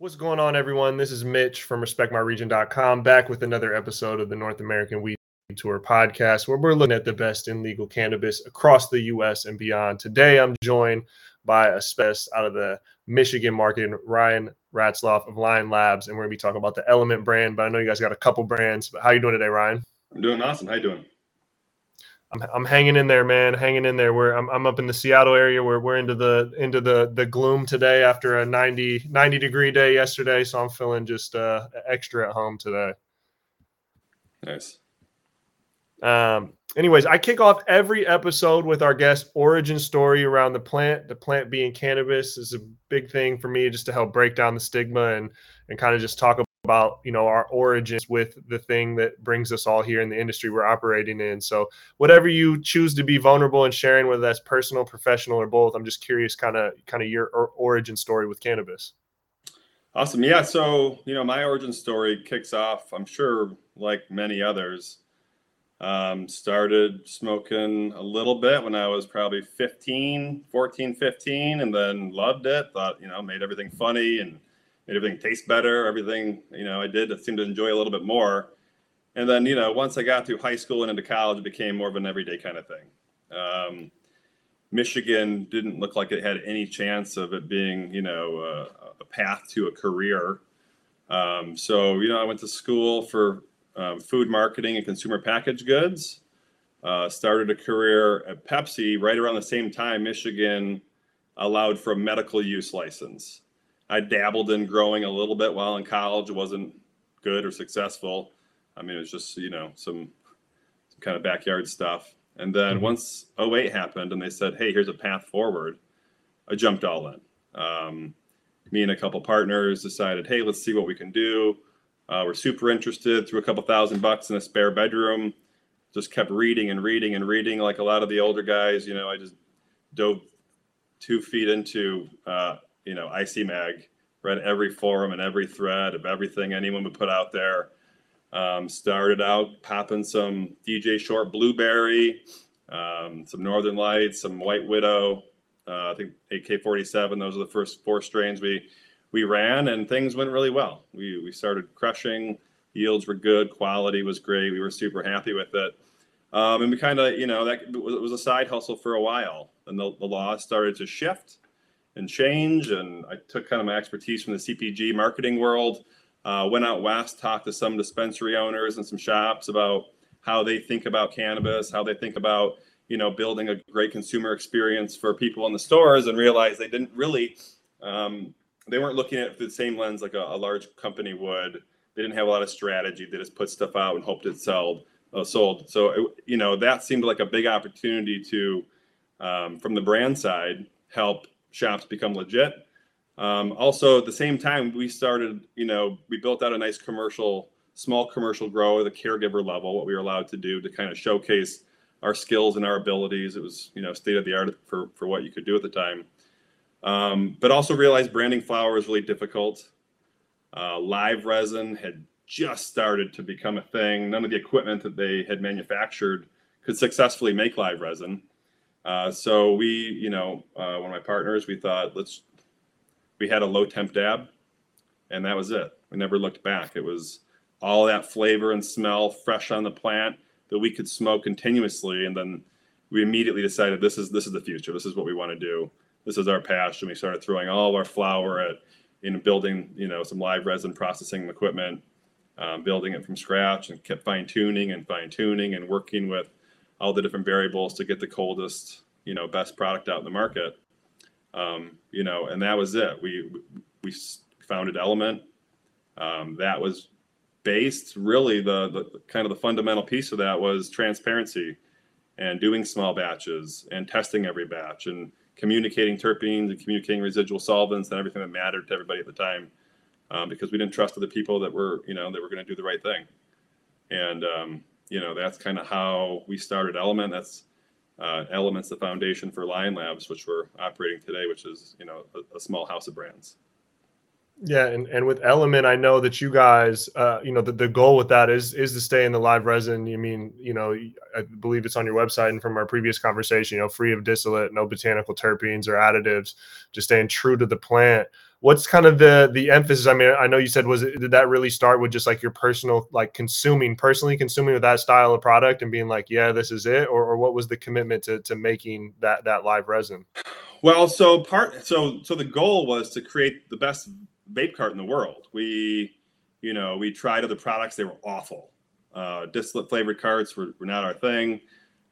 What's going on, everyone? This is Mitch from RespectMyRegion.com back with another episode of the North American Weed Tour podcast, where we're looking at the best in legal cannabis across the U.S. and beyond. Today, I'm joined by a specialist out of the Michigan market, Ryan Ratzloff of Lions Labs, and we're going to be talking about the Element brand. But I know you guys got a couple brands. But how you doing today, Ryan? I'm doing awesome. How you doing? I'm, I'm hanging in there, man. Hanging in there. We're I'm, I'm up in the Seattle area where we're into the into the the gloom today after a 90 90 degree day yesterday. So I'm feeling just uh, extra at home today. Nice. Um, anyways, I kick off every episode with our guest origin story around the plant. The plant being cannabis is a big thing for me, just to help break down the stigma and and kind of just talk about you know our origins with the thing that brings us all here in the industry we're operating in. So whatever you choose to be vulnerable and sharing whether that's personal professional or both i'm just curious kind of kind of your origin story with cannabis. Awesome. Yeah so you know my origin story kicks off i'm sure like many others um, started smoking a little bit when i was probably 15 14 15 and then loved it thought you know made everything funny and everything taste better. Everything, you know, I did, I seemed to enjoy a little bit more. And then, you know, once I got through high school and into college, it became more of an everyday kind of thing. Um, Michigan didn't look like it had any chance of it being, you know, uh, a path to a career. Um, so, you know, I went to school for um, food marketing and consumer packaged goods. Uh, started a career at Pepsi right around the same time Michigan allowed for a medical use license. I dabbled in growing a little bit while in college. It wasn't good or successful. I mean, it was just, you know, some, some kind of backyard stuff. And then mm-hmm. once 08 happened and they said, hey, here's a path forward, I jumped all in. Um, me and a couple partners decided, hey, let's see what we can do. Uh, we're super interested, threw a couple thousand bucks in a spare bedroom, just kept reading and reading and reading like a lot of the older guys. You know, I just dove two feet into uh, you know, ICMag, read every forum and every thread of everything anyone would put out there. Um, started out popping some DJ Short Blueberry, um, some Northern Lights, some White Widow. Uh, I think AK-47. Those are the first four strains we we ran, and things went really well. We we started crushing. Yields were good. Quality was great. We were super happy with it. Um, and we kind of, you know, that it was a side hustle for a while. And the, the law started to shift and change. And I took kind of my expertise from the CPG marketing world, uh, went out west, talked to some dispensary owners and some shops about how they think about cannabis, how they think about you know building a great consumer experience for people in the stores, and realized they didn't really. Um, they weren't looking at the same lens like a, a, large company would. They didn't have a lot of strategy. They just put stuff out and hoped it sold. Uh, sold. So it, you know that seemed like a big opportunity to, um, from the brand side, help shops become legit. Um, also, at the same time, we started, you know, we built out a nice commercial, small commercial grow at the caregiver level, what we were allowed to do to kind of showcase our skills and our abilities. It was, you know, state of the art for, for what you could do at the time. Um, but also realized branding flower is really difficult. Uh, live resin had just started to become a thing. None of the equipment that they had manufactured could successfully make live resin. Uh, so we, you know, uh, one of my partners, we thought let's. We had a low temp dab, and that was it. We never looked back. It was all that flavor and smell fresh on the plant that we could smoke continuously, and then we immediately decided this is this is the future. This is what we want to do. This is our passion. We started throwing all our flower at in building, you know, some live resin processing equipment, um, building it from scratch, and kept fine tuning and fine tuning and working with all the different variables to get the coldest, you know, best product out in the market. Um, you know, and that was it. We we founded Element. Um, that was based really the, the kind of the fundamental piece of that was transparency and doing small batches and testing every batch and communicating terpenes and communicating residual solvents and everything that mattered to everybody at the time um, because we didn't trust the people that were you know that were going to do the right thing and um, you know that's kind of how we started Element. That's uh, Element's the foundation for Lions Labs, which we're operating today, which is you know a, a small house of brands. Yeah, and, and with Element, I know that you guys, uh, you know, the, the goal with that is is to stay in the live resin. You mean, you know, I believe it's on your website and from our previous conversation, you know, free of distillate, no botanical terpenes or additives, just staying true to the plant. What's kind of the the emphasis? I mean i know you said was it did that really start with just like your personal like consuming personally consuming with that style of product and being like yeah this is it or, or what was the commitment to, to making that that live resin? Well so part so so the goal was to create the best vape cart in the world. We you know we tried other products. They were awful. Uh, distillate flavored carts were, were not our thing.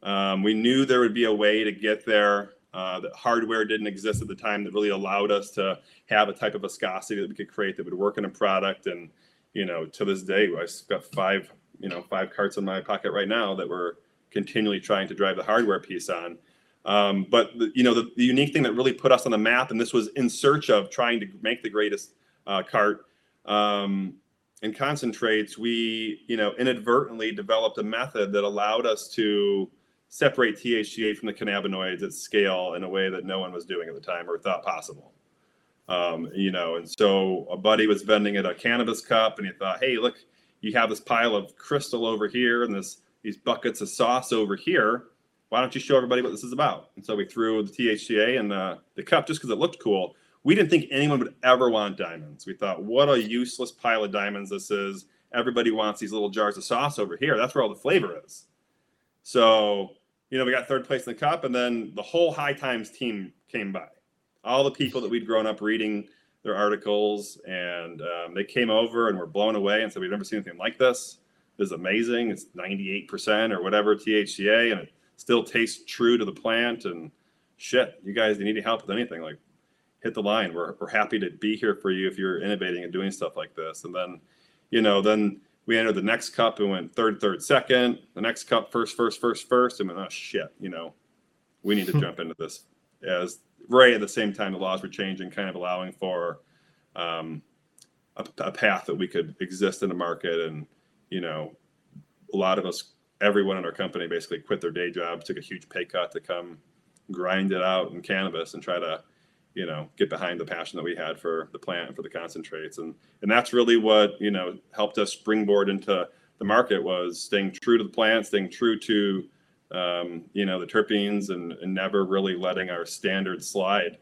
Um, we knew there would be a way to get there uh, the hardware didn't exist at the time that really allowed us to have a type of viscosity that we could create that would work in a product. And you know, to this day, I've got five, you know, five carts in my pocket right now that we're continually trying to drive the hardware piece on. Um, but the, you know, the, the, unique thing that really put us on the map, and this was in search of trying to make the greatest uh, cart um, and concentrates. We, you know, inadvertently developed a method that allowed us to separate THCA from the cannabinoids at scale in a way that no one was doing at the time or thought possible. Um, you know, and so a buddy was vending at a cannabis cup, and he thought, "Hey, look, you have this pile of crystal over here, and this these buckets of sauce over here. Why don't you show everybody what this is about?" And so we threw the THCA in the, the cup just because it looked cool. We didn't think anyone would ever want diamonds. We thought, "What a useless pile of diamonds this is." Everybody wants these little jars of sauce over here. That's where all the flavor is. So, you know, we got third place in the cup, and then the whole High Times team came by. All the people that we'd grown up reading their articles, and um, they came over and were blown away and said, We've never seen anything like this. This is amazing. It's 98% or whatever THCA, and it still tastes true to the plant. And shit, you guys, you need to help with anything, like hit the line. We're, we're happy to be here for you if you're innovating and doing stuff like this. And then, you know, then we entered the next cup and went third, third, second. The next cup, first, first, first, first. And went, oh shit, you know, we need to jump into this. As right at the same time, the laws were changing, kind of allowing for um, a, a path that we could exist in the market. And you know, a lot of us, everyone in our company, basically quit their day jobs, took a huge pay cut to come grind it out in cannabis and try to you know get behind the passion that we had for the plant and for the concentrates. And and that's really what you know helped us springboard into the market was staying true to the plant staying true to um, you know the terpenes and, and never really letting our standard slide.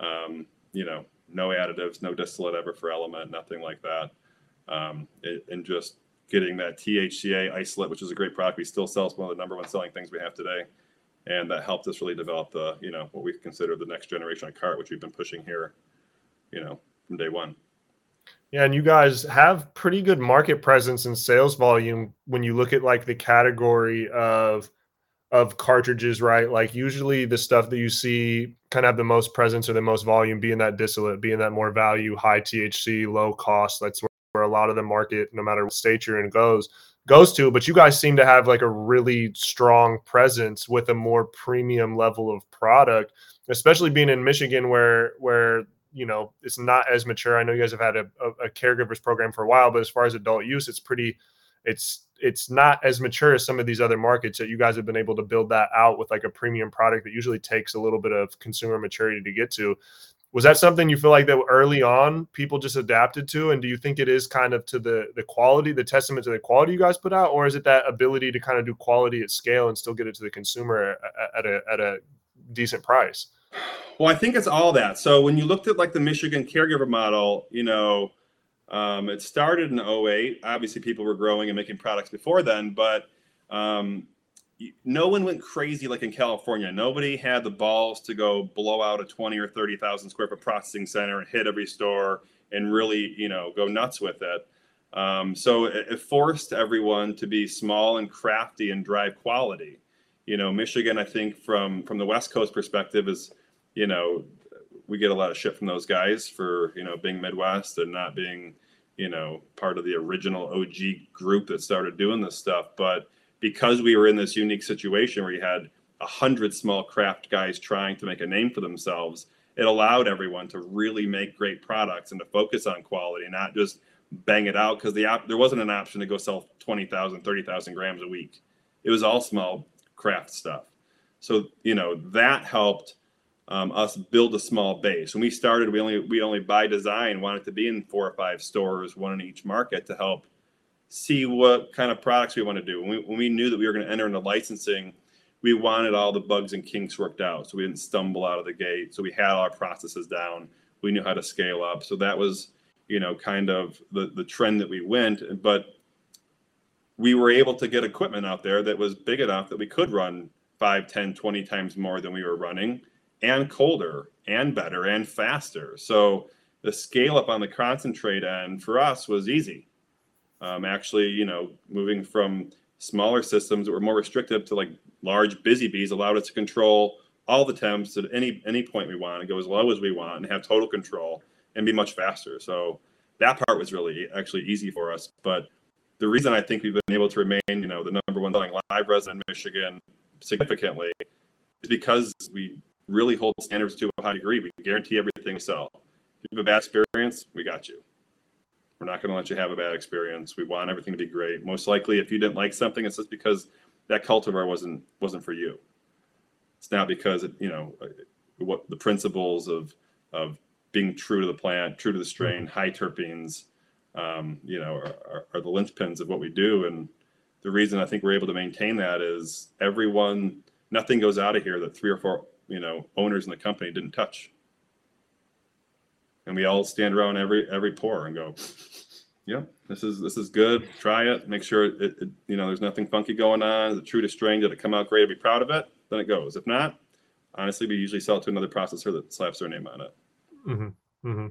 Um, you know no additives no distillate ever for element nothing like that. Um, it, and just getting that thca isolate which is a great product. We still sell it's one of the number one selling things we have today and that helped us really develop the you know what we consider the next generation of cart which we've been pushing here you know from day one. Yeah and you guys have pretty good market presence and sales volume when you look at like the category of of cartridges right? Like usually the stuff that you see kind of have the most presence or the most volume being that distillate being that more value high thc low cost that's lot of the market no matter what state you're in goes goes to, but you guys seem to have like a really strong presence with a more premium level of product, especially being in Michigan where where you know it's not as mature. I know you guys have had a, a, a caregivers program for a while, but as far as adult use, it's pretty it's it's not as mature as some of these other markets that you guys have been able to build that out with like a premium product that usually takes a little bit of consumer maturity to get to was that something you feel like that early on people just adapted to? And do you think it is kind of to the the quality the testament to the quality you guys put out? Or is it that ability to kind of do quality at scale and still get it to the consumer at a at a decent price? Well i think it's all that. So when you looked at like the michigan caregiver model you know um, it started in 08 obviously people were growing and making products before then but um, no one went crazy like in California. Nobody had the balls to go blow out a 20 or 30,000 square foot processing center and hit every store and really, you know, go nuts with it. Um, so it, it, forced everyone to be small and crafty and drive quality. You know, Michigan, I think from from the West Coast perspective is, you know, we get a lot of shit from those guys for you know being Midwest and not being, you know, part of the original OG group that started doing this stuff, but because we were in this unique situation where you had a hundred small craft guys trying to make a name for themselves, it allowed everyone to really make great products and to focus on quality, not just bang it out because the there wasn't an option to go sell 20,000, 30,000 grams a week. It was all small craft stuff. So, you know, that helped um, us build a small base. When we started, we only we only by design wanted to be in four or five stores, one in each market to help see what kind of products we want to do. When we, when we knew that we were going to enter into licensing, we wanted all the bugs and kinks worked out so we didn't stumble out of the gate. So we had our processes down. we knew how to scale up. So that was, you know, kind of the the trend that we went. But we were able to get equipment out there that was big enough that we could run 5, 10, 20 times more than we were running and colder and better and faster. So the scale up on the concentrate end for us was easy. Um, actually, you know, moving from smaller systems that were more restrictive to like large busy bees allowed us to control all the temps at any any point we want and go as low as we want and have total control and be much faster. So that part was really actually easy for us. But the reason I think we've been able to remain, you know, the number one selling live resin in Michigan significantly is because we really hold standards to a high degree. We guarantee everything we sell. If you have a bad experience, we got you. We're not going to let you have a bad experience. We want everything to be great. Most likely, if you didn't like something, it's just because that cultivar wasn't wasn't for you. It's not because it, you know what the principles of of being true to the plant, true to the strain, mm-hmm. high terpenes, um, you know, are, are, the linchpins of what we do. And the reason I think we're able to maintain that is everyone, nothing goes out of here that three or four, you know, owners in the company didn't touch. And we all stand around every every pour and go, "Yep, yeah, this is this is good. Try it. Make sure it, it, you know there's nothing funky going on. Is it true to strain? Did it come out great? Be proud of it. Then it goes. If not, honestly, we usually sell it to another processor that slaps their name on it. Mm-hmm. Mm-hmm.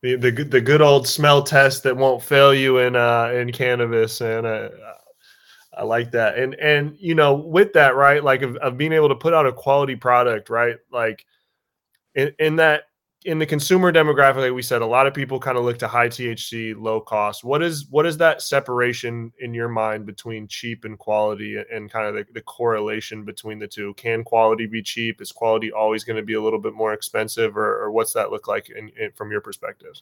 The, the the good old smell test that won't fail you in uh in cannabis and uh, I like that and and you know with that right like of, of being able to put out a quality product right like in, in that in the consumer demographic, like we said, a lot of people kind of look to high THC, low cost. What is what is that separation in your mind between cheap and quality, and kind of the, the correlation between the two? Can quality be cheap? Is quality always going to be a little bit more expensive, or, or what's that look like in, in, from your perspective?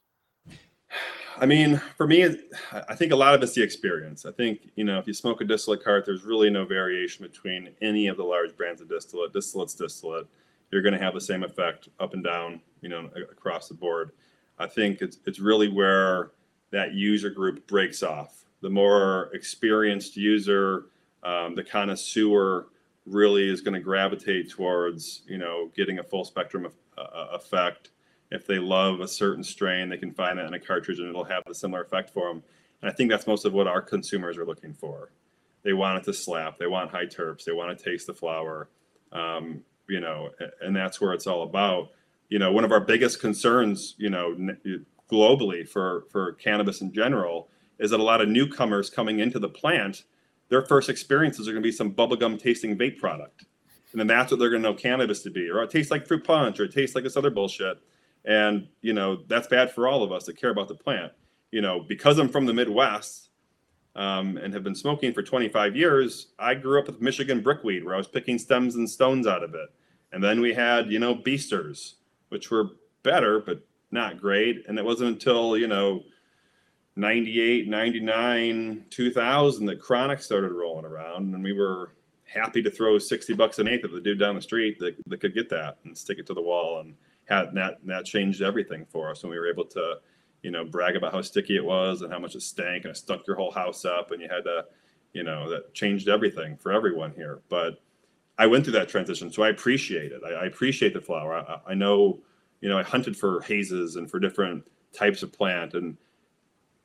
I mean, for me, I think a lot of it's the experience. I think you know, if you smoke a distillate cart, there's really no variation between any of the large brands of distillate. Distillate's distillate you're going to have the same effect up and down, you know, across the board. I think it's it's really where that user group breaks off. The more experienced user, um, the connoisseur, really is going to gravitate towards you know getting a full spectrum of, uh, effect. If they love a certain strain, they can find that in a cartridge and it'll have a similar effect for them. And I think that's most of what our consumers are looking for. They want it to slap. They want high terps. They want to taste the flower. Um, you know, and that's where it's all about. You know, one of our biggest concerns, you know, globally for for cannabis in general is that a lot of newcomers coming into the plant, their first experiences are going to be some bubblegum tasting vape product. And then that's what they're going to know cannabis to be, or it tastes like fruit punch, or it tastes like this other bullshit. And, you know, that's bad for all of us that care about the plant. You know, because I'm from the Midwest, um, and have been smoking for 25 years, I grew up with Michigan brickweed, where I was picking stems and stones out of it. And then we had, you know, beasters, which were better, but not great. And it wasn't until, you know, 98, 99, 2000 that chronic started rolling around. And we were happy to throw 60 bucks an eighth at the dude down the street that, that could get that and stick it to the wall. And had that, that changed everything for us. And we were able to, you know, brag about how sticky it was and how much it stank and it stunk your whole house up and you had to, you know, that changed everything for everyone here. But I went through that transition, so I appreciate it. I, I appreciate the flower. I, I, know, you know, I hunted for hazes and for different types of plant, and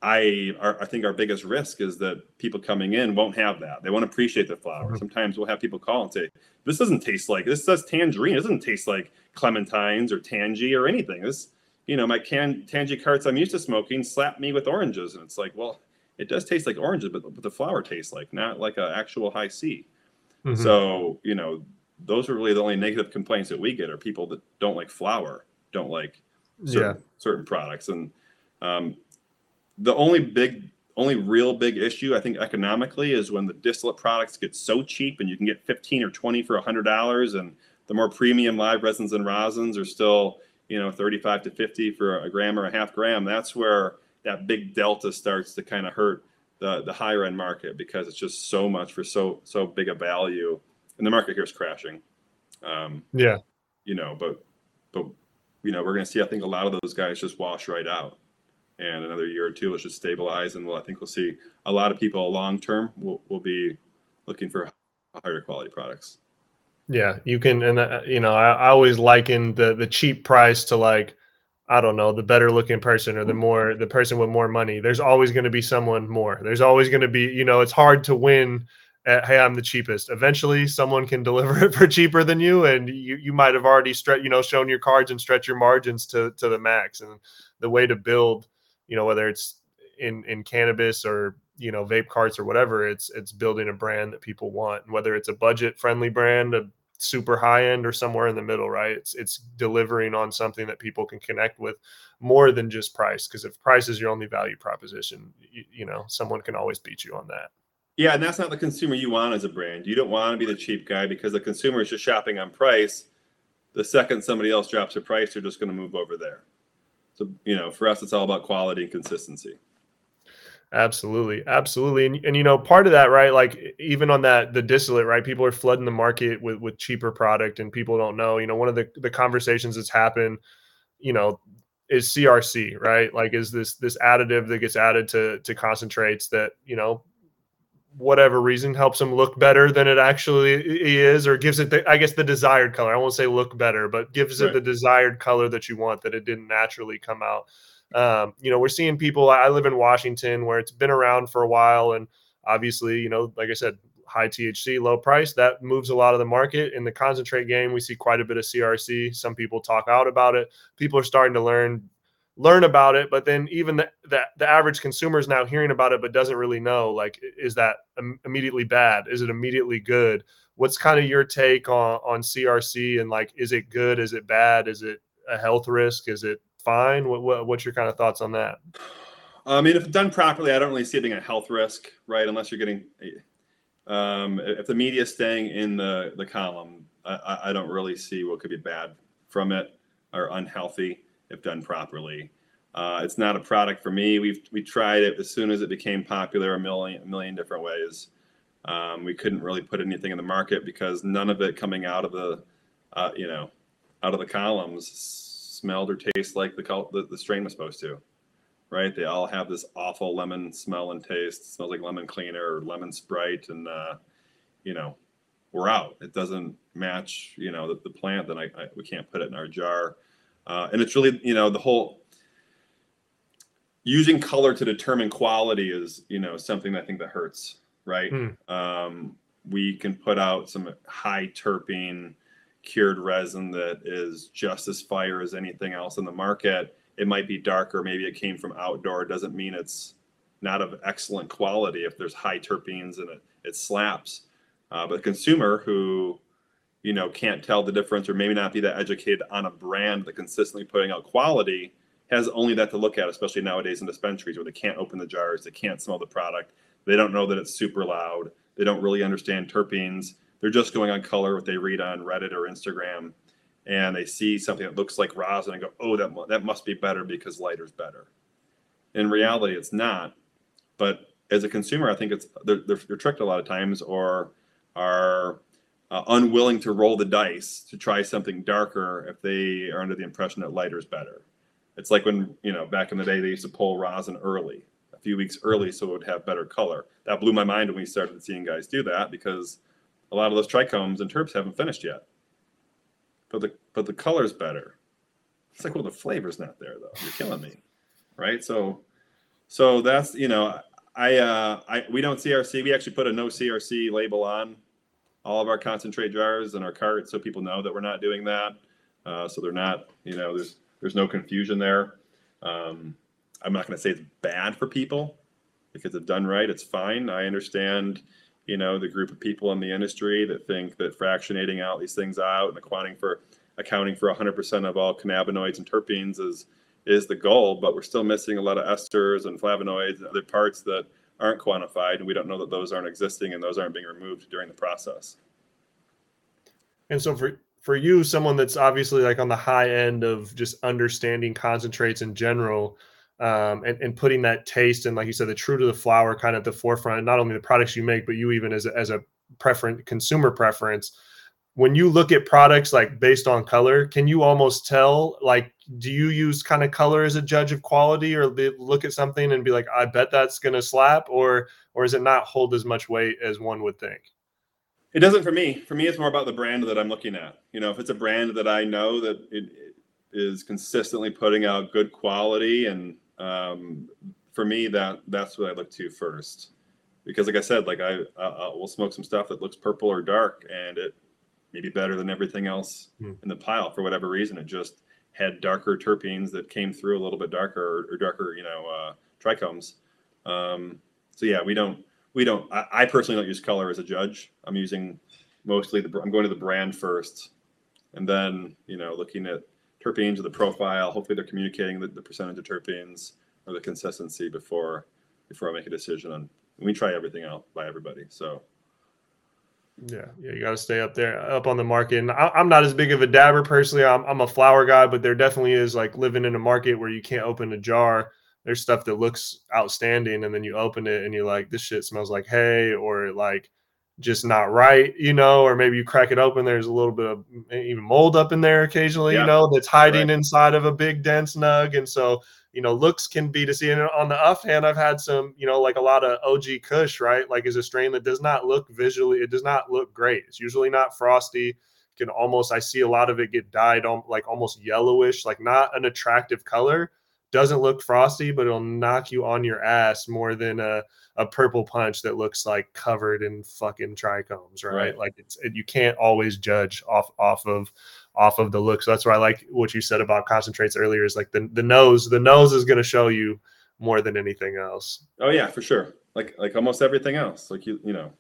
I, our, I think our biggest risk is that people coming in won't have that. They won't appreciate the flower. Mm-hmm. Sometimes we'll have people call and say, "This doesn't taste like this. Says tangerine. It doesn't taste like clementines or tangy or anything. This you know, my can tangy carts I'm used to smoking slap me with oranges, and it's like, well, it does taste like oranges, but, but the flower tastes like not like an actual Hi-C. Mm-hmm. So you know, those are really the only negative complaints that we get are people that don't like flower, don't like certain, yeah. certain products, and um, the only big only real big issue I think economically is when the distillate products get so cheap and you can get 15 or 20 for $100 and the more premium live resins and rosins are still you know 35 to 50 for a gram or a half gram that's where that big delta starts to kind of hurt the the higher end market because it's just so much for so so big a value. And the market here is crashing. Um, yeah. you know but but you know we're going to see i think a lot of those guys just wash right out. And another year or two will just stabilize and we'll, i think we'll see a lot of people long term will, will be looking for higher quality products yeah, you can, and uh, you know, I, I, always liken the the cheap price to like I don't know, the better looking person or the more the person with more money. There's always going to be someone more. There's always going to be, you know, it's hard to win at, hey, I'm the cheapest. Eventually someone can deliver it for cheaper than you and you you might have already stretch, you know, shown your cards and stretch your margins to to the max. And the way to build, you know, whether it's in in cannabis or you know vape carts or whatever it's it's building a brand that people want and whether it's a budget friendly brand a super high end or somewhere in the middle, right? It's it's delivering on something that people can connect with more than just price. Because if price is your only value proposition, you, you, know someone can always beat you on that. Yeah, and that's not the consumer you want as a brand. You don't want to be the cheap guy because the consumer is just shopping on price. The second somebody else drops a price, they're just going to move over there. So you know, for us, it's all about quality and consistency. Absolutely, absolutely, and and you know part of that, right? Like even on that the distillate, right? People are flooding the market with with cheaper product, and people don't know. You know, one of the the conversations that's happened, you know, is CRC, right? Like is this this additive that gets added to to concentrates that you know whatever reason helps them look better than it actually is or gives it the, i guess the desired color i won't say look better but gives right. it the desired color that you want that it didn't naturally come out um, you know, we're seeing people. I live in Washington where it's been around for a while, and obviously, you know, like I said, high THC, low price that moves a lot of the market. In the concentrate game, we see quite a bit of CRC. Some people talk out about it. People are starting to learn learn about it, but then even the, the, the average consumer is now hearing about it, but doesn't really know. Like, is that immediately bad? Is it immediately good? What's kind of your take on on CRC and like, is it good? Is it bad? Is it a health risk? Is it fine? What, what, what's your kind of thoughts on that? I mean, if done properly, I don't really see it being a health risk, right? Unless you're getting, um, if the media is staying in the the column, I, I don't really see what could be bad from it or unhealthy if done properly. Uh, it's not a product for me. We've we tried it as soon as it became popular a million a million different ways. Um, we couldn't really put anything in the market because none of it coming out of the, uh, you know, out of the columns smelled or taste like the, the, the strain was supposed to, right? They all have this awful lemon smell and taste. It smells like lemon cleaner or lemon sprite, and uh, you know, we're out. It doesn't match, you know, the, the plant. Then I, I, we can't put it in our jar, uh, and it's really, you know, the whole using color to determine quality is, you know, something I think that hurts, right? Mm. Um, we can put out some high terpene cured resin that is just as fire as anything else in the market. It might be darker, maybe it came from outdoor. Doesn't mean it's not of excellent quality if there's high terpenes and it, it slaps. Uh, but the consumer who, you know, can't tell the difference or maybe not be that educated on a brand that consistently putting out quality has only that to look at, especially nowadays in dispensaries where they can't open the jars, they can't smell the product, they don't know that it's super loud, they don't really understand terpenes they're just going on color what they read on Reddit or Instagram, and they see something that looks like rosin and go, "Oh, that that must be better because lighter's better." In reality, it's not. But as a consumer, I think it's they're, they're, they're tricked a lot of times or are uh, unwilling to roll the dice to try something darker if they are under the impression that lighter is better. It's like when you know back in the day they used to pull rosin early, a few weeks early, so it would have better color. That blew my mind when we started seeing guys do that because a lot of those trichomes and terps haven't finished yet. But the but the color's better. It's like, well, the flavor's not there though. You're killing me, right? So, so that's you know, I uh, I we don't CRC. We actually put a no CRC label on all of our concentrate jars and our carts, so people know that we're not doing that. Uh, so they're not, you know, there's there's no confusion there. Um, I'm not going to say it's bad for people because if done right, it's fine. I understand you know the group of people in the industry that think that fractionating out these things out and accounting for accounting for 100% of all cannabinoids and terpenes is is the goal but we're still missing a lot of esters and flavonoids and other parts that aren't quantified and we don't know that those aren't existing and those aren't being removed during the process. And so for for you someone that's obviously like on the high end of just understanding concentrates in general um, and, and putting that taste and like you said the true to the flower kind of at the forefront not only the products you make but you even as a, as a preference consumer preference. When you look at products like based on color can you almost tell like do you use kind of color as a judge of quality or look at something and be like i bet that's going to slap or or is it not hold as much weight as one would think? It doesn't for me. For me it's more about the brand that i'm looking at. You know if it's a brand that i know that it, is consistently putting out good quality and um, for me that that's what i look to first. Because like i said like i uh, will smoke some stuff that looks purple or dark and it may be better than everything else mm. in the pile for whatever reason. It just had darker terpenes that came through a little bit darker or, or darker you know uh, trichomes. Um, so yeah we don't we don't I, I personally don't use color as a judge. I'm using mostly the i'm going to the brand first and then you know looking at terpenes or the profile. Hopefully, they're communicating the, the percentage of terpenes or the consistency before before I make a decision on. We try everything out by everybody. So. Yeah, yeah, you got to stay up there, up on the market. And I, am not as big of a dabber personally. I'm, I'm a flower guy, but there definitely is like living in a market where you can't open a jar. There's stuff that looks outstanding, and then you open it and you're like, this shit smells like hay, or like just not right, you know, or maybe you crack it open, there's a little bit of even mold up in there occasionally, yeah. you know, that's hiding right. inside of a big dense nug. And so, you know, looks can be deceiving. on the off hand, I've had some, you know, like a lot of OG Kush, right? Like is a strain that does not look visually, it does not look great. It's usually not frosty. Can almost, I see a lot of it get dyed on like almost yellowish, like not an attractive color. Doesn't look frosty, but it'll knock you on your ass more than a a purple punch that looks like covered in fucking trichomes, right? right. Like it's it, you can't always judge off off of off of the look. So that's why I like what you said about concentrates earlier. Is like the the nose. The nose is going to show you more than anything else. Oh yeah, for sure. Like like almost everything else. Like you you know,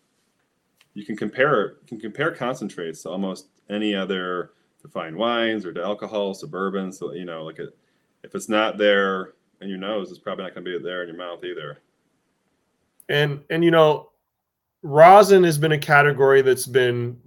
you can compare you can compare concentrates to almost any other fine wines or to alcohol, to bourbons. So you know, like it, if it's not there in your nose, it's probably not going to be there in your mouth either and and you know rosin has been a category that's been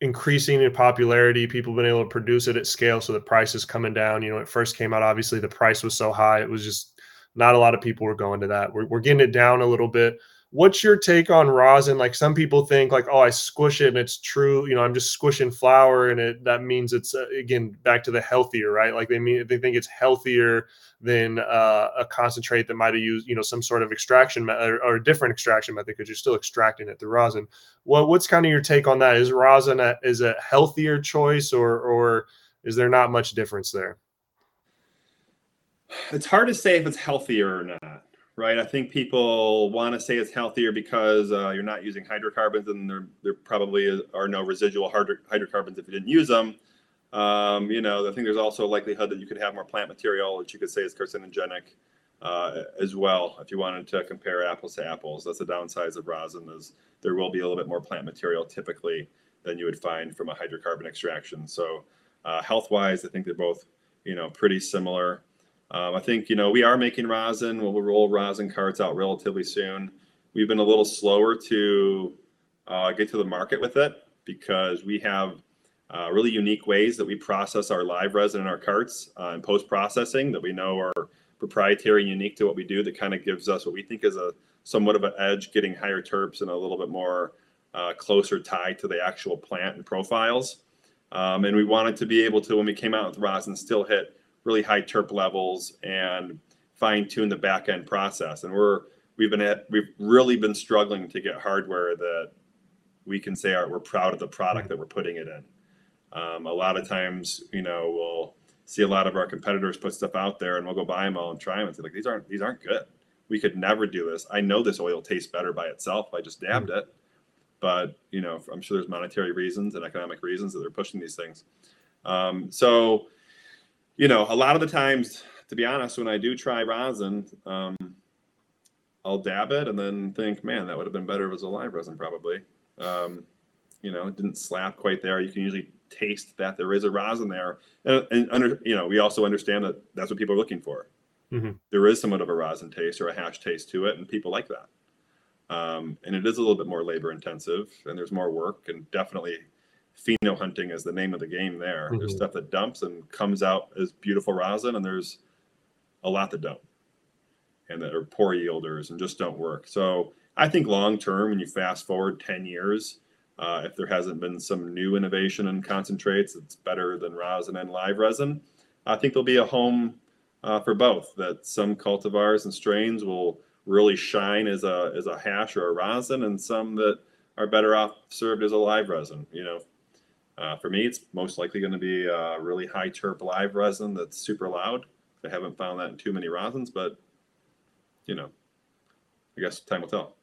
increasing in popularity. People have been able to produce it at scale so the price is coming down. You know it first came out obviously the price was so high it was just not a lot of people were going to that. We're, we're getting it down a little bit what's your take on rosin? Like some people think like oh i squish it and it's true you know i'm just squishing flower and it that means it's uh, again back to the healthier right? Like they mean they think it's healthier than uh, a concentrate that might have used you know some sort of extraction method or, or, a different extraction method because you're still extracting it through rosin. What what's kind of your take on that? Is rosin a, is a healthier choice or or is there not much difference there? It's hard to say if it's healthier or not right? I think people want to say it's healthier because uh, you're not using hydrocarbons, and there there probably are no residual hydrocarbons if you didn't use them. Um, you know, I think there's also a likelihood that you could have more plant material, which you could say is carcinogenic uh, as well. If you wanted to compare apples to apples, that's the downsides of rosin is there will be a little bit more plant material typically than you would find from a hydrocarbon extraction. So uh, health-wise, I think they're both you know pretty similar. Um, I think you know we are making rosin. We'll roll rosin carts out relatively soon. We've been a little slower to uh, get to the market with it because we have uh, really unique ways that we process our live resin in our carts uh, and post processing that we know are proprietary and unique to what we do. That kind of gives us what we think is a somewhat of an edge, getting higher terps and a little bit more uh, closer tie to the actual plant and profiles. Um, and we wanted to be able to, when we came out with rosin, still hit really high terp levels and fine tune the back end process. And we're we've been at we've really been struggling to get hardware that we can say are, we're proud of the product that we're putting it in. Um, a lot of times, you know, we'll see a lot of our competitors put stuff out there, and we'll go buy them all and try them and say like these aren't these aren't good. We could never do this. I know this oil tastes better by itself. I just dabbed it, but you know, I'm sure there's monetary reasons and economic reasons that they're pushing these things. Um, so you know, a lot of the times, to be honest, when I do try rosin, um, I'll dab it and then think, man, that would have been better if it was a live resin, probably. Um, you know, it didn't slap quite there. You can usually taste that there is a rosin there, and, and under, you know, we also understand that that's what people are looking for. Mm-hmm. There is somewhat of a rosin taste or a hash taste to it, and people like that. Um, and it is a little bit more labor intensive, and there's more work, and definitely pheno hunting is the name of the game there. Mm-hmm. There's stuff that dumps and comes out as beautiful rosin, and there's a lot that don't, and that are poor yielders and just don't work. So I think long term, when you fast forward 10 years, uh, if there hasn't been some new innovation in concentrates that's better than rosin and live resin, I think there'll be a home uh, for both. That some cultivars and strains will really shine as a as a hash or a rosin, and some that are better off served as a live resin. You know, Uh, for me, it's most likely going to be a really high terp live resin that's super loud. I haven't found that in too many rosins, but you know, I guess time will tell.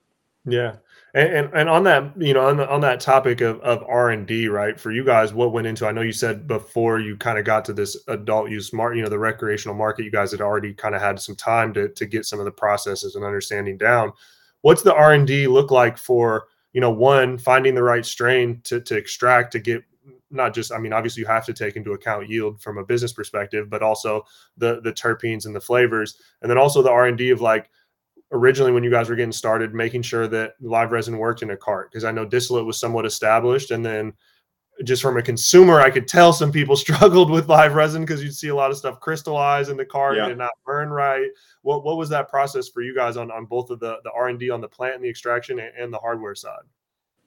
Yeah, and, and and, on that, you know, on, the, on that topic of, of R and D, right? For you guys, what went into? I know you said before you kind of got to this adult use market, you know, the recreational market. You guys had already kind of had some time to to get some of the processes and understanding down. What's the R and D look like for you know one finding the right strain to to extract to get not just i mean obviously you have to take into account yield from a business perspective but also the the terpenes and the flavors. And then also the r&d of like originally when you guys were getting started making sure that live resin worked in a cart because i know distillate was somewhat established. And then just from a consumer i could tell some people struggled with live resin because you'd see a lot of stuff crystallize in the cart yeah. and not burn right. What, what was that process for you guys on, on both of the, the r&d on the plant and the extraction and, and the hardware side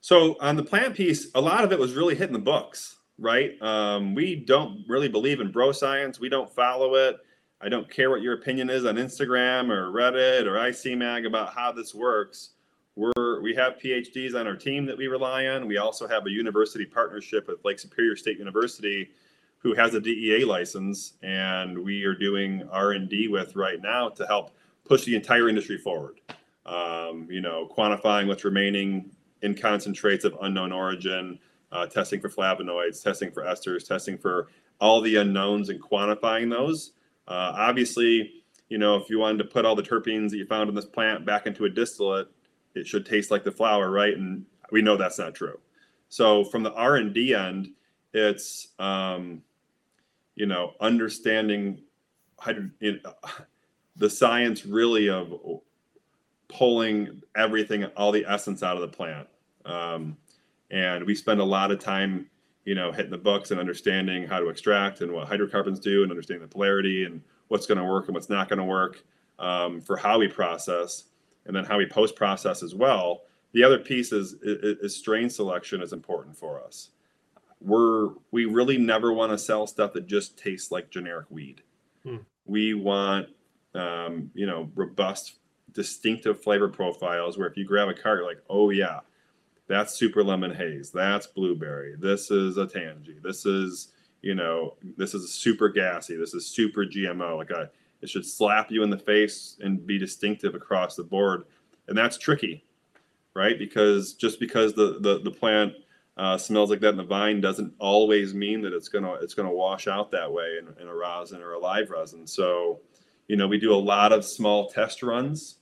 so on the plant piece, a lot of it was really hitting the books, right? Um, we don't really believe in bro science. We don't follow it. I don't care what your opinion is on Instagram or Reddit or ICMag about how this works. We're we have PhDs on our team that we rely on. We also have a university partnership with Lake Superior State University, who has a DEA license, and we are doing R and D with right now to help push the entire industry forward. Um, you know, quantifying what's remaining in concentrates of unknown origin, uh, testing for flavonoids, testing for esters, testing for all the unknowns and quantifying those. Uh, obviously, you know, if you wanted to put all the terpenes that you found in this plant back into a distillate, it should taste like the flower, right? And we know that's not true. So from the R and D end, it's um, you know understanding the science really of pulling everything, all the essence out of the plant. Um, and we spend a lot of time, you know, hitting the books and understanding how to extract and what hydrocarbons do and understanding the polarity and what's going to work and what's not going to work um, for how we process and then how we post process as well. The other piece is, is, is strain selection is important for us. We're we really never want to sell stuff that just tastes like generic weed. Hmm. We want um, you know robust, distinctive flavor profiles where if you grab a cart, you're like, oh yeah, that's super lemon haze. That's blueberry. This is a Tangie. This is, you know, this is super gassy. This is super GMO. Like a, it should slap you in the face and be distinctive across the board. And that's tricky, right? Because just because the the, the plant uh, smells like that in the vine doesn't always mean that it's gonna it's gonna wash out that way in, in a rosin or a live resin. So, you know, we do a lot of small test runs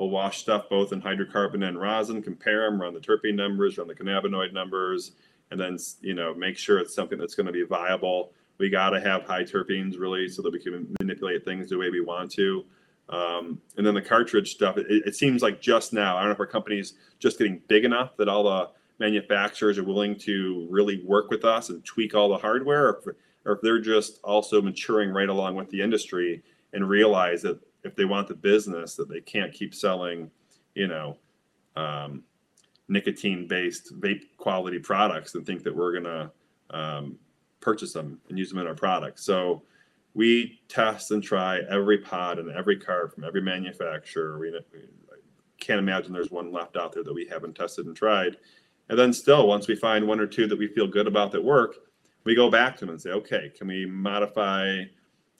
We'll wash stuff both in hydrocarbon and rosin, compare them, run the terpene numbers, run the cannabinoid numbers, and then you know make sure it's something that's going to be viable. We got to have high terpenes really so that we can manipulate things the way we want to. Um, and then the cartridge stuff, it, it, seems like just now, I don't know if our company's just getting big enough that all the manufacturers are willing to really work with us and tweak all the hardware, or if, or if they're just also maturing right along with the industry and realize that if they want the business that they can't keep selling, you know, um, nicotine based vape quality products and think that we're going to um, purchase them and use them in our products. So we test and try every pod and every card from every manufacturer. We, we can't imagine there's one left out there that we haven't tested and tried. And then still, once we find one or two that we feel good about that work, we go back to them and say, okay, can we modify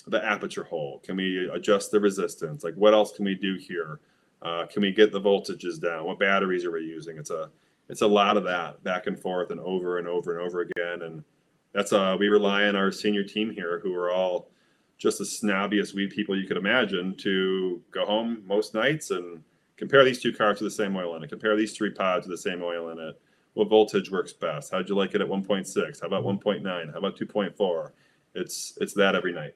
the aperture hole? Can we adjust the resistance? Like, what else can we do here? Uh, can we get the voltages down? What batteries are we using? It's a it's a lot of that back and forth and over and over and over again. And that's uh we rely on our senior team here who are all just the snobbiest weed people you could imagine to go home most nights and compare these two cars to the same oil in it, compare these three pods to the same oil in it. What voltage works best? How'd you like it at 1.6? How about 1.9? How about 2.4? It's it's that every night.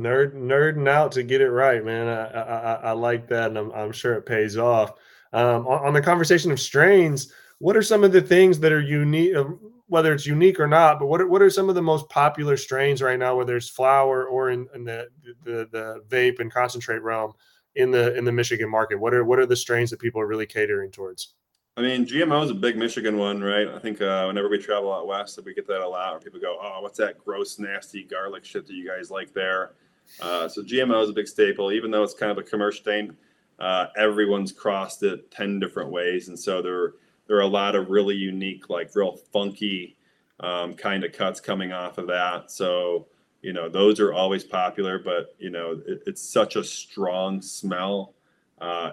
Nerd nerding out to get it right, man. I I, I like that, and I'm, I'm sure it pays off. Um, on, on, the conversation of strains, what are some of the things that are unique, uh, whether it's unique or not? But what are, what are some of the most popular strains right now, whether it's flower or in, in the, the the vape and concentrate realm in the in the Michigan market? What are what are the strains that people are really catering towards? I mean, GMO is a big Michigan one, right? I think uh, whenever we travel out west, we get that a lot, where people go, "Oh, what's that gross, nasty garlic shit that you guys like there?" Uh, so GMO is a big staple, even though it's kind of a commercial thing. Uh, everyone's crossed it ten different ways, and so there there are a lot of really unique, like real funky um, kind of cuts coming off of that. So, you know, those are always popular, but, you know, it, it's such a strong smell uh,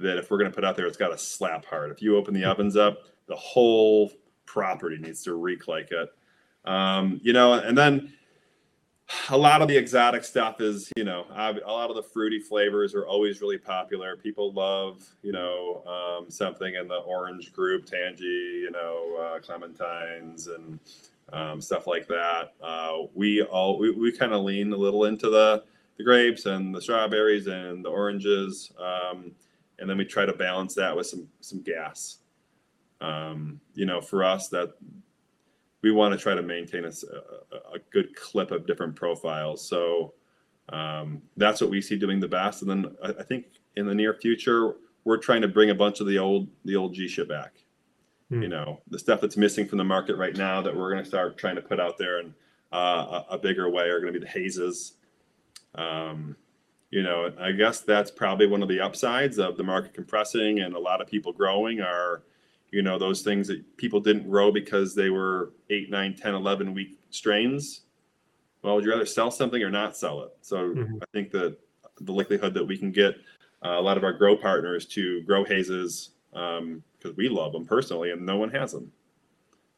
that if we're going to put out there, it's got to slap hard. If you open the ovens up, the whole property needs to reek like it. Um, you know, and then a lot of the exotic stuff is, you know, a lot of the fruity flavors are always really popular. People love, you know, um, something in the orange group, Tangie, you know, uh, clementines and um, stuff like that. Uh, we all we, we kind of lean a little into the the grapes and the strawberries and the oranges, um, and then we try to balance that with some some gas. Um, you know, for us, that we want to try to maintain a, a, good clip of different profiles. So um, that's what we see doing the best. And then I, I, think in the near future, we're trying to bring a bunch of the old the old G shit back. Hmm. You know, the stuff that's missing from the market right now that we're going to start trying to put out there in uh, a, a, bigger way are going to be the hazes. Um, you know, I guess that's probably one of the upsides of the market compressing and a lot of people growing are you know those things that people didn't grow because they were 8 9 10 11 week strains. Well would you rather sell something or not sell it? So mm-hmm. i think that the likelihood that we can get uh, a lot of our grow partners to grow hazes because um, we love them personally and no one has them.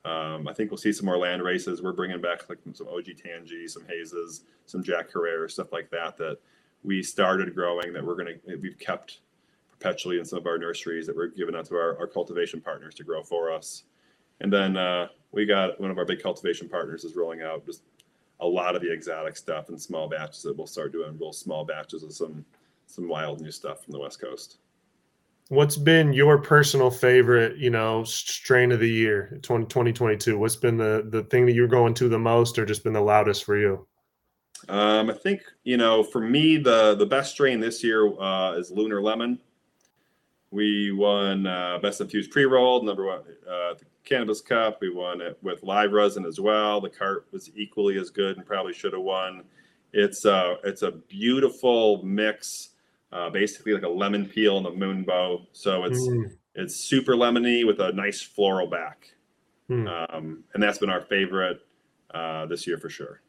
Um, i think we'll see some more land races. We're bringing back like some og Tangie some hazes some jack Herer, stuff like that that we started growing that we're going to we've kept perpetually in some of our nurseries that we're giving out to our, our cultivation partners to grow for us. And then uh, we got one of our big cultivation partners is rolling out just a lot of the exotic stuff in small batches that we'll start doing real small batches of some some wild new stuff from the West Coast. What's been your personal favorite, you know, strain of the year, 20, 2022? What's been the the thing that you're going to the most or just been the loudest for you? Um, I think, you know, for me, the the best strain this year uh, is Lunar Lemon. We won uh, Best Infused Pre Rolled, number one, uh, the Cannabis Cup. We won it with live resin as well. The cart was equally as good and probably should have won. It's uh, it's a beautiful mix, uh, basically like a lemon peel and a Moonbow. So it's mm. it's super lemony with a nice floral back, mm. um, and that's been our favorite uh, this year for sure.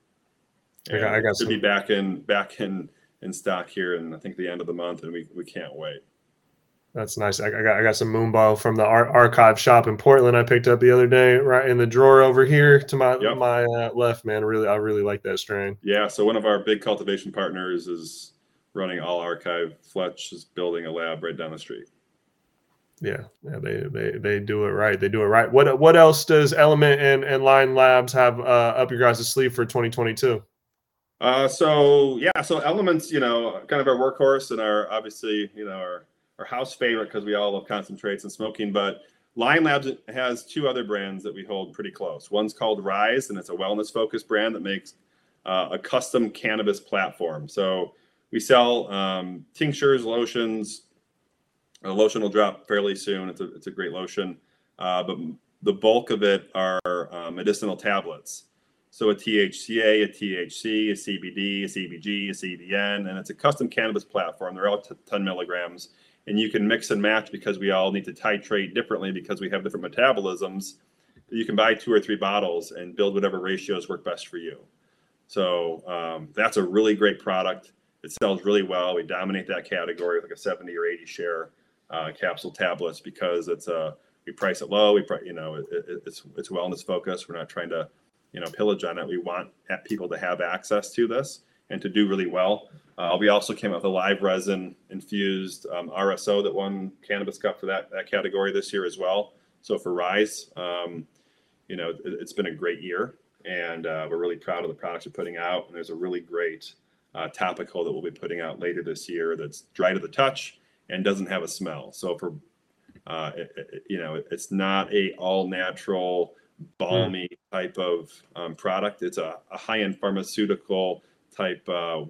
And I got, I got to some... be back in back in in stock here, and I think the end of the month, and we we can't wait. That's nice. I, I, got I got some Moonbow from the ar- archive shop in Portland. I picked up the other day, right in the drawer over here to my yep. my uh, left. Man, really, I really like that strain. Yeah. So one of our big cultivation partners is running all archive. Fletch is building a lab right down the street. Yeah, yeah, they they they do it right. They do it right. What what else does Element and and Lion Labs have uh, up your guys' sleeve for 2022? Uh, so yeah, so Elements, you know, kind of our workhorse and our obviously, you know, our our house favorite because we all love concentrates and smoking. But Lion Labs has two other brands that we hold pretty close. One's called Rise, and it's a wellness focused brand that makes uh, a custom cannabis platform. So we sell um, tinctures, lotions. A lotion will drop fairly soon. It's a, it's a great lotion. Uh, but the bulk of it are uh, medicinal tablets. So a THCA, a THC, a CBD, a CBG, a CBN, and it's a custom cannabis platform. They're all t- 10 milligrams and you can mix and match because we all need to titrate differently because we have different metabolisms. You can buy two or three bottles and build whatever ratios work best for you. So um, that's a really great product. It sells really well. We dominate that category with like a 70 or 80 share uh, capsule tablets because it's a we price it low. We you know it, it, it's it's wellness focused. We're not trying to you know pillage on it. We want people to have access to this and to do really well. Uh, we also came up with a live resin infused um, RSO that won Cannabis Cup for that, that category this year as well. So for Rise, um, you know, it, has been a great year and uh, we're really proud of the products we're putting out. And there's a really great uh, topical that we'll be putting out later this year that's dry to the touch and doesn't have a smell. So for, uh, it, it, you know, it's not a all natural balmy mm. type of um, product. It's a, a high end pharmaceutical type uh,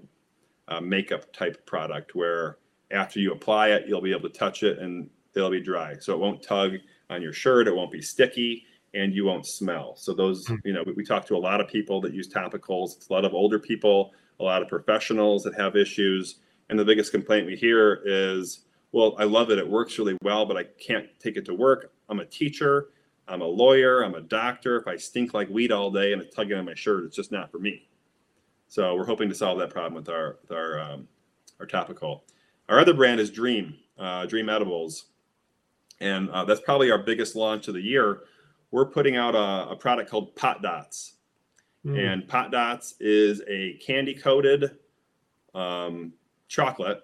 uh, makeup type product where after you apply it, you'll be able to touch it and it'll be dry. So it won't tug on your shirt, it won't be sticky, and you won't smell. So those, hmm. you know, we, we talk to a lot of people that use topicals. It's a lot of older people, a lot of professionals that have issues. And the biggest complaint we hear is, well, I love it. It works really well, but I can't take it to work. I'm a teacher. I'm a lawyer, I'm a doctor. If I stink like weed all day and it's tugging on my shirt, it's just not for me. So we're hoping to solve that problem with our with our um, our topical. Our other brand is Dream uh, Dream Edibles, and uh, that's probably our biggest launch of the year. We're putting out a, a product called Pot Dots, mm. and Pot Dots is a candy coated um, chocolate,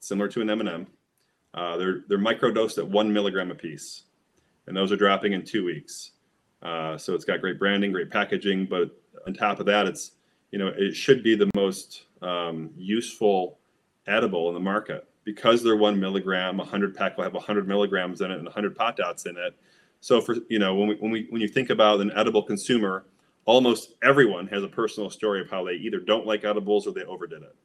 similar to an M and m uh, they're they're microdosed at one milligram a piece, and those are dropping in two weeks. Uh, so it's got great branding, great packaging, but on top of that, it's you know it should be the most um, useful edible in the market because they're one milligram. A hundred pack will have hundred milligrams in it and hundred pot dots in it. So for you know when we when we when you think about an edible consumer, almost everyone has a personal story of how they either don't like edibles or they overdid it.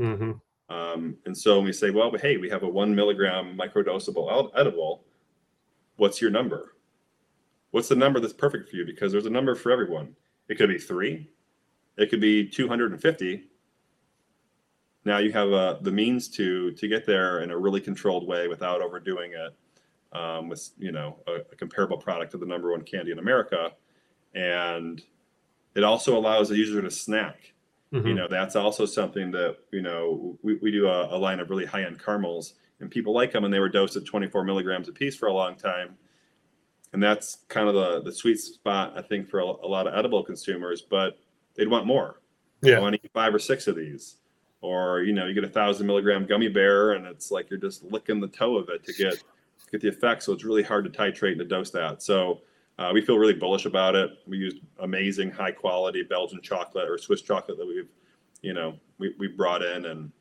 Mm-hmm. Um, and so when we say, well, hey, we have a one milligram microdosable edible, what's your number? What's the number that's perfect for you? Because there's a number for everyone. It could be three, it could be 250. Now you have uh, the means to to get there in a really controlled way without overdoing it, um, with you know a, a comparable product to the number one candy in America, and it also allows the user to snack Mm-hmm. You know, that's also something that, you know, we, we do a, a line of really high end caramels and people like them and they were dosed at 24 milligrams a piece for a long time. And that's kind of the, the sweet spot, I think, for a, a lot of edible consumers, but they'd want more. Yeah. I want to eat five or six of these. Or, you know, you get a thousand milligram gummy bear and it's like you're just licking the toe of it to get get the effect. So it's really hard to titrate and to dose that. So uh, we feel really bullish about it. We used amazing, high quality Belgian chocolate or Swiss chocolate that we've, you know, we, we brought in, and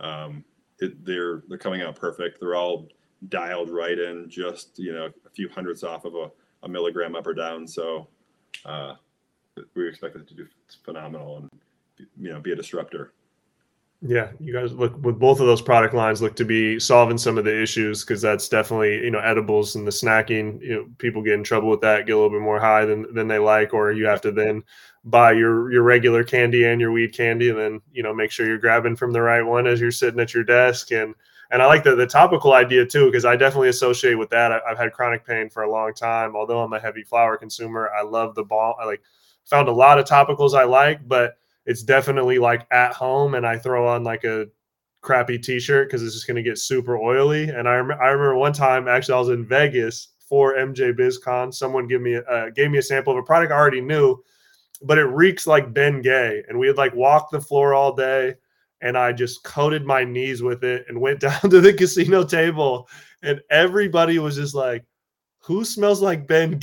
um, it, they're they're coming out perfect. They're all dialed right in, just you know, a few hundredths off of a, a milligram up or down. So uh, we expect it to do phenomenal and you know be a disruptor. Yeah, you guys look with both of those product lines look to be solving some of the issues because that's definitely you know edibles and the snacking. You know, people get in trouble with that, get a little bit more high than than they like, or you have to then buy your your regular candy and your weed candy, and then you know make sure you're grabbing from the right one as you're sitting at your desk. And and I like the the topical idea too because I definitely associate with that. I, have had chronic pain for a long time. Although I'm a heavy flower consumer, I love the ball. I like found a lot of topicals I like, but it's definitely like at home and I throw on like a crappy t-shirt because it's just going to get super oily. And I, rem- I remember one time actually I was in Vegas for MJ BizCon. Someone give me uh, gave me a sample of a product I already knew, but it reeks like Ben Gay. And we had like walked the floor all day and I just coated my knees with it and went down to the casino table and everybody was just like, who smells like Ben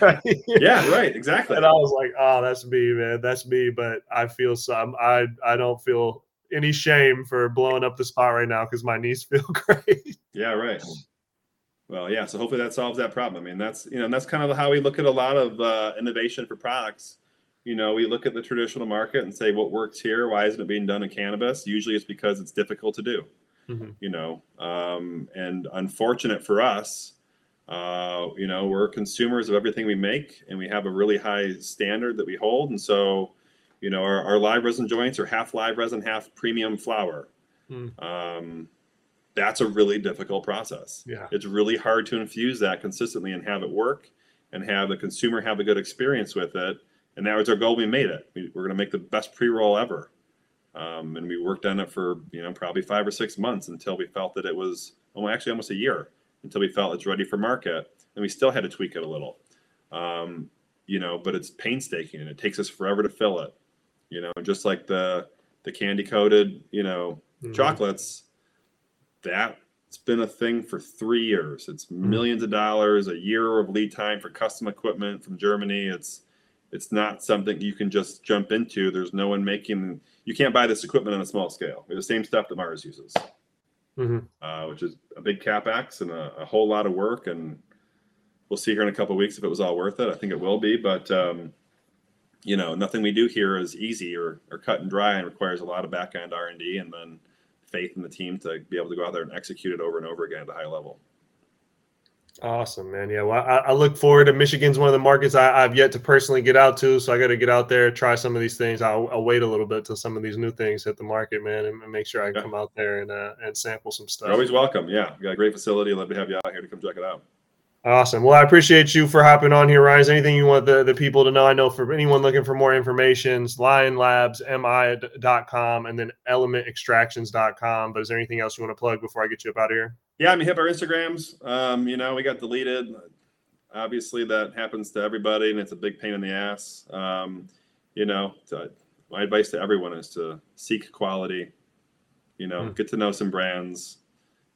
right? yeah, right, exactly. And I was like, oh, that's me, man. That's me. But I feel some I I don't feel any shame for blowing up the spot right now because my knees feel great. Yeah, right. Well, yeah. So hopefully that solves that problem. I mean, that's you know, that's kind of how we look at a lot of uh, innovation for products. You know, we look at the traditional market and say, what works here? Why isn't it being done in cannabis? Usually, it's because it's difficult to do. Mm-hmm. You know, um, and unfortunate for us, uh, you know, we're consumers of everything we make, and we have a really high standard that we hold. And so, you know, our, our live resin joints are half live resin, half premium flower. Mm. Um, that's a really difficult process. Yeah, it's really hard to infuse that consistently and have it work, and have the consumer have a good experience with it. And that was our goal. We made it. We, are going to make the best pre-roll ever. Um, and we worked on it for you know probably five or six months until we felt that it was well, actually almost a year until we felt it's ready for market. And we still had to tweak it a little, um, you know, but it's painstaking and it takes us forever to fill it, you know, just like the, the candy coated, you know, mm-hmm. chocolates, that's been a thing for three years. It's mm-hmm. millions of dollars, a year of lead time for custom equipment from Germany. It's, it's not something you can just jump into. There's no one making, you can't buy this equipment on a small scale. It's the same stuff that Mars uses mm-hmm. uh, which is a big capex and a, a, whole lot of work. And we'll see here in a couple weeks if it was all worth it. I think it will be, but um, you know, nothing we do here is easy or, or cut and dry, and requires a lot of back end R and D, and then faith in the team to be able to go out there and execute it over and over again at a high level. Awesome, man. Yeah, well, I, I, look forward to Michigan's one of the markets I, have yet to personally get out to, so I got to get out there, try some of these things. I'll, I'll, wait a little bit till some of these new things hit the market, man, and, and make sure I yeah. come out there and uh, and sample some stuff. You're always welcome. Yeah, we got a great facility. Love to have you out here to come check it out. Awesome. Well, I appreciate you for hopping on here, Ryan. Is anything you want the, the people to know? I know for anyone looking for more information, lionlabsmi.com and then elementextractions.com. But is there anything else you want to plug before I get you up out of here? Yeah, I mean, hit our Instagrams. Um, you know, we got deleted. Obviously, that happens to everybody, and it's a big pain in the ass. Um, you know, to, my advice to everyone is to seek quality. You know, mm. get to know some brands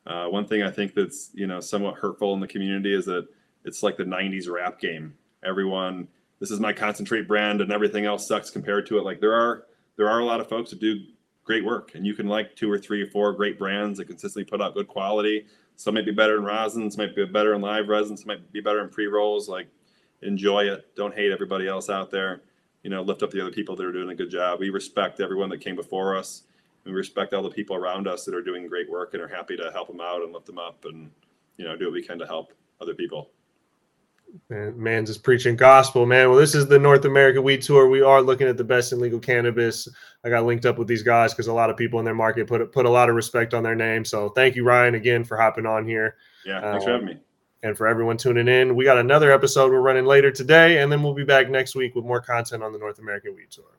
uh, one thing I think that's you know somewhat hurtful in the community is that it's like the '90s rap game. Everyone, this is my concentrate brand, and everything else sucks compared to it. Like there are there are a lot of folks that do great work, and you can like two or three or four great brands that consistently put out good quality. Some might be better in rosins, might be better in live resins, might be better in pre rolls. Like enjoy it. Don't hate everybody else out there. You know, lift up the other people that are doing a good job. We respect everyone that came before us we respect all the people around us that are doing great work and are happy to help them out and lift them up and you know do what we can to help other people man, man's just preaching gospel man. Well this is the north america weed tour. We are looking at the best in legal cannabis. I got linked up with these guys because a lot of people in their market put put a lot of respect on their name. So thank you ryan again for hopping on here. Yeah thanks um, for having me. and for everyone tuning in. We got another episode we're running later today and then we'll be back next week with more content on the north american weed tour